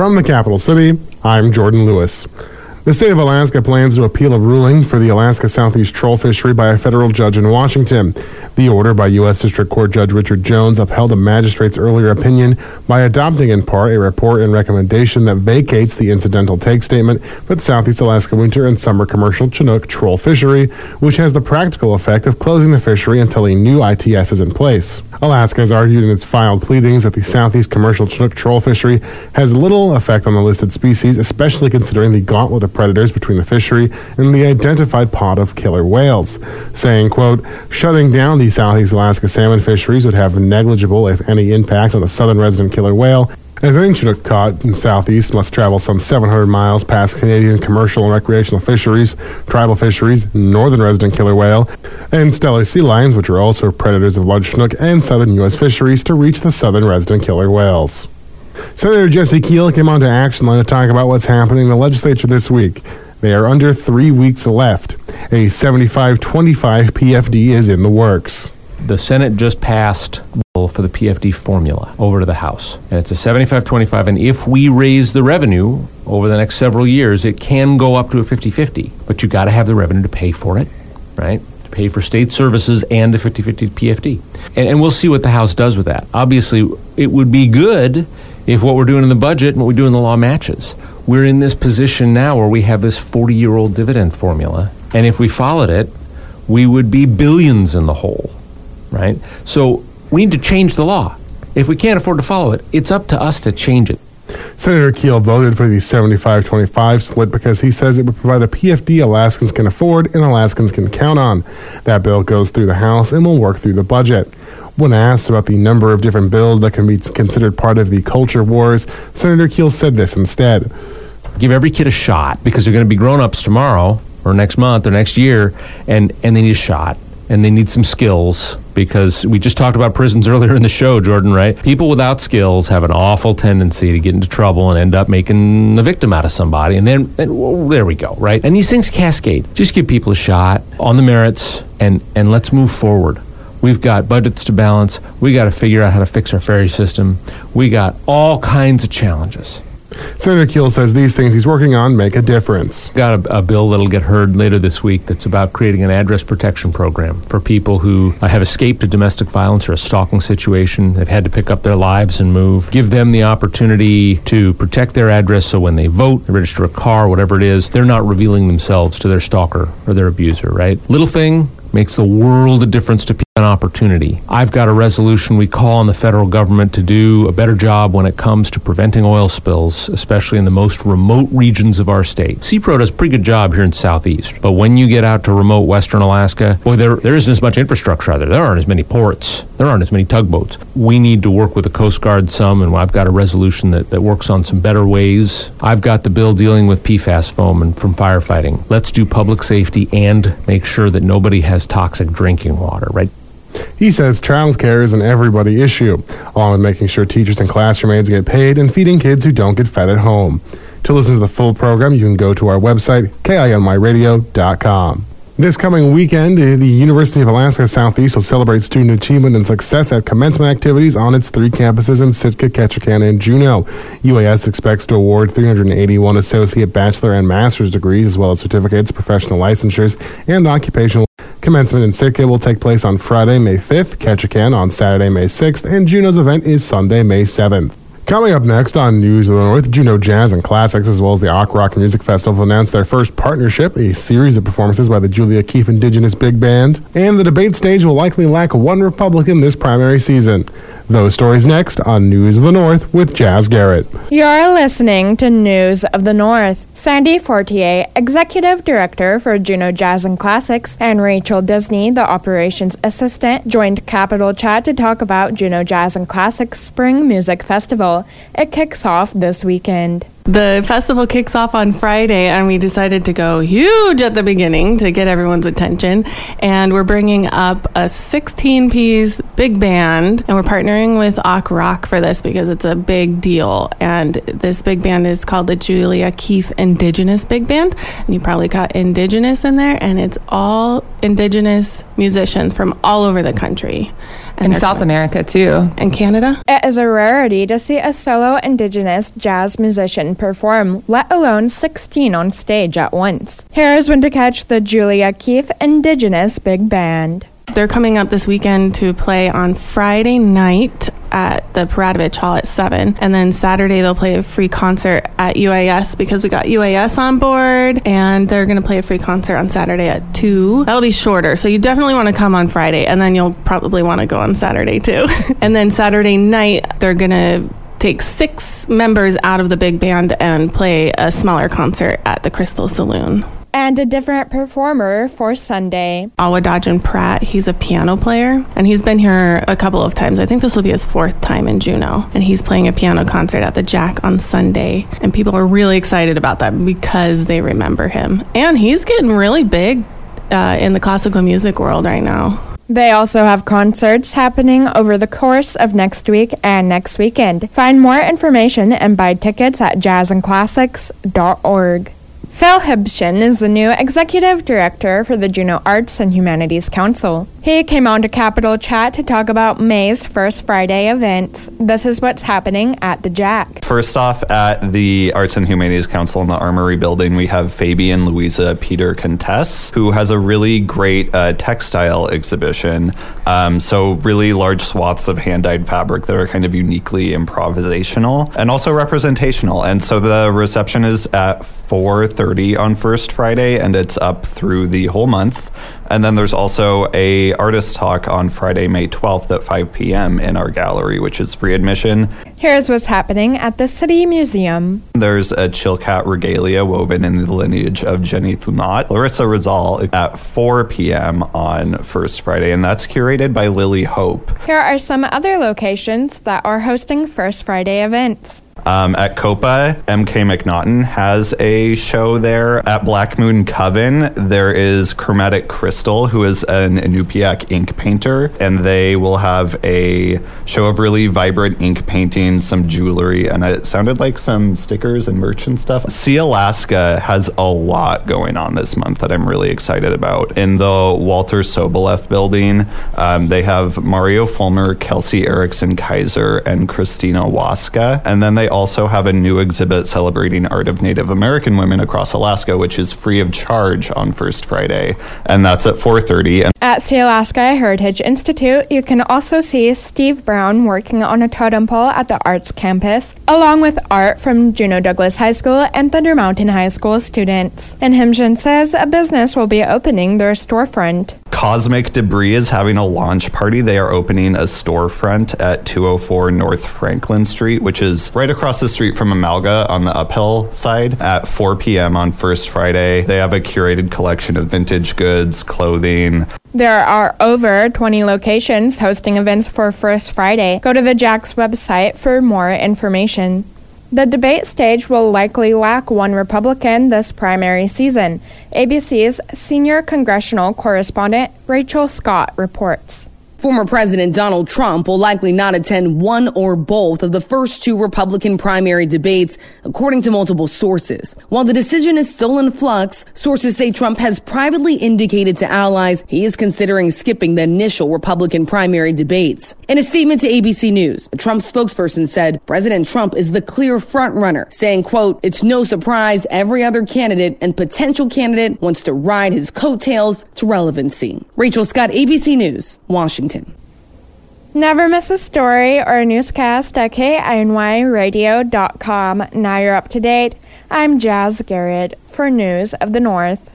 From the capital city, I'm Jordan Lewis. The state of Alaska plans to appeal a ruling for the Alaska Southeast troll fishery by a federal judge in Washington. The order by U.S. District Court Judge Richard Jones upheld a magistrate's earlier opinion by adopting in part a report and recommendation that vacates the incidental take statement for the Southeast Alaska winter and summer commercial Chinook troll fishery, which has the practical effect of closing the fishery until a new ITS is in place. Alaska has argued in its filed pleadings that the Southeast commercial Chinook troll fishery has little effect on the listed species, especially considering the gauntlet of predators between the fishery and the identified pod of killer whales, saying, quote, shutting down the southeast Alaska salmon fisheries would have negligible, if any, impact on the southern resident killer whale as any Chinook caught in southeast must travel some 700 miles past Canadian commercial and recreational fisheries, tribal fisheries, northern resident killer whale, and Steller sea lions, which are also predators of large Chinook and southern U.S. fisheries, to reach the southern resident killer whales. Senator Jesse Kiehl came onto Action Line to talk about what's happening in the legislature this week. They are under three weeks left. A 75 25 PFD is in the works. The Senate just passed for the PFD formula over to the House. And it's a 75 25. And if we raise the revenue over the next several years, it can go up to a 50 50. But you got to have the revenue to pay for it, right? To pay for state services and a 50 50 PFD. And, and we'll see what the House does with that. Obviously, it would be good if what we're doing in the budget and what we do in the law matches. We're in this position now where we have this 40 year old dividend formula. And if we followed it, we would be billions in the hole, right? So we need to change the law. If we can't afford to follow it, it's up to us to change it. Senator Kiehl voted for the 75 25 split because he says it would provide a PFD Alaskans can afford and Alaskans can count on. That bill goes through the House and will work through the budget. When asked about the number of different bills that can be considered part of the culture wars, Senator Kiehl said this instead. Give every kid a shot because they're going to be grown ups tomorrow or next month or next year, and, and they need a shot and they need some skills because we just talked about prisons earlier in the show, Jordan, right? People without skills have an awful tendency to get into trouble and end up making a victim out of somebody. And then, and, well, there we go, right? And these things cascade. Just give people a shot on the merits and, and let's move forward. We've got budgets to balance. We got to figure out how to fix our ferry system. We got all kinds of challenges. Senator Kiehl says these things he's working on make a difference. Got a, a, bill that'll get heard later this week that's about creating an address protection program for people who uh, have escaped a domestic violence or a stalking situation. They've had to pick up their lives and move. Give them the opportunity to protect their address so when they vote, register a car, whatever it is, they're not revealing themselves to their stalker or their abuser, right? Little thing, makes the world of difference to people an opportunity. I've got a resolution we call on the federal government to do a better job when it comes to preventing oil spills, especially in the most remote regions of our state. SEAPRO does a pretty good job here in Southeast, but when you get out to remote western Alaska, boy, there, there isn't as much infrastructure out there. There aren't as many ports. There aren't as many tugboats. We need to work with the Coast Guard some, and I've got a resolution that, that works on some better ways. I've got the bill dealing with PFAS foam and from firefighting. Let's do public safety and make sure that nobody has toxic drinking water, right? He says childcare is an everybody issue, along with making sure teachers and classroom aides get paid and feeding kids who don't get fed at home. To listen to the full program, you can go to our website, KINYradio.com. This coming weekend, the University of Alaska Southeast will celebrate student achievement and success at commencement activities on its three campuses in Sitka, Ketchikan, and Juneau. UAS expects to award 381 associate, bachelor, and master's degrees, as well as certificates, professional licensures, and occupational Commencement in Sitka will take place on Friday, May 5th, Ketchikan on Saturday, May 6th, and Juneau's event is Sunday, May 7th. Coming up next on News of the North, Juneau Jazz and Classics, as well as the Ak Rock Music Festival, announced their first partnership, a series of performances by the Julia Keefe Indigenous Big Band. And the debate stage will likely lack one Republican this primary season. Those stories next on News of the North with Jazz Garrett. You're listening to News of the North. Sandy Fortier, Executive Director for Juneau Jazz and Classics, and Rachel Disney, the Operations Assistant, joined Capital Chat to talk about Juneau Jazz and Classics Spring Music Festival. It kicks off this weekend. The festival kicks off on Friday, and we decided to go huge at the beginning to get everyone's attention. And we're bringing up a 16 piece big band, and we're partnering with Ak Rock for this because it's a big deal. And this big band is called the Julia Keefe Indigenous Big Band. And you probably got Indigenous in there, and it's all Indigenous musicians from all over the country And South America, too. And Canada. It is a rarity to see a solo Indigenous jazz musician perform, let alone 16 on stage at once. Here is when to catch the Julia Keefe Indigenous Big Band. They're coming up this weekend to play on Friday night at the Peratrovich Hall at 7. And then Saturday, they'll play a free concert at UAS because we got UAS on board. And they're going to play a free concert on Saturday at 2. That'll be shorter. So you definitely want to come on Friday. And then you'll probably want to go on Saturday too. and then Saturday night, they're going to take six members out of the big band and play a smaller concert at the Crystal Saloon and a different performer for Sunday. Awadagin Pratt, he's a piano player, and he's been here a couple of times. I think this will be his fourth time in Juneau, and he's playing a piano concert at the Jack on Sunday. And people are really excited about that because they remember him. And he's getting really big uh, in the classical music world right now. They also have concerts happening over the course of next week and next weekend. Find more information and buy tickets at jazzandclassics.org. Phil Hibshin is the new executive director for the Juneau Arts and Humanities Council. He came on to Capital Chat to talk about May's First Friday events. This is what's happening at the Jack. First off, at the Arts and Humanities Council in the Armory building, we have Fabian Louisa Peter Contess, who has a really great uh, textile exhibition. Um, so, really large swaths of hand dyed fabric that are kind of uniquely improvisational and also representational. And so the reception is at 4:30 on First Friday, and it's up through the whole month. And then there's also a artist talk on Friday, May 12th at 5 p.m. in our gallery, which is free admission. Here's what's happening at the City Museum. There's a Chilkat regalia woven in the lineage of Jenny Thlunaut, Larissa Rizal at 4 p.m. on First Friday, and that's curated by Lily Hope. Here are some other locations that are hosting First Friday events. Um, at Coppa, MK McNaughton has a show there. At Black Moon Coven, there is Chromatic Crystal, who is an Inupiaq ink painter, and they will have a show of really vibrant ink paintings, some jewelry, and it sounded like some stickers and merch and stuff. Sealaska has a lot going on this month that I'm really excited about. In the Walter Soboleff building, um, they have Mario Fulmer, Kelsey Erickson Kaiser, and Christina Waska, and then they also have a new exhibit celebrating art of Native American women across Alaska, which is free of charge on First Friday, and that's at 4:30. At Sealaska Heritage Institute, you can also see Steve Brown working on a totem pole at the Arts Campus, along with art from Juneau Douglas High School and Thunder Mountain High School students. And Himshin says a business will be opening their storefront. Cosmic Debris is having a launch party. They are opening a storefront at 204 North Franklin Street, which is right across the street from Amalga on the uphill side at 4 p.m. on First Friday. They have a curated collection of vintage goods, clothing. There are over 20 locations hosting events for First Friday. Go to the Jack's website for more information. The debate stage will likely lack one Republican this primary season. ABC's senior congressional correspondent Rachel Scott reports. Former President Donald Trump will likely not attend one or both of the first two Republican primary debates, according to multiple sources. While the decision is still in flux, sources say Trump has privately indicated to allies he is considering skipping the initial Republican primary debates. In a statement to ABC News, a Trump spokesperson said President Trump is the clear frontrunner, saying, quote, it's no surprise every other candidate and potential candidate wants to ride his coattails to relevancy. Rachel Scott, ABC News, Washington. Never miss a story or a newscast at KINYradio.com. Now you're up to date. I'm Jazz Garrett for News of the North.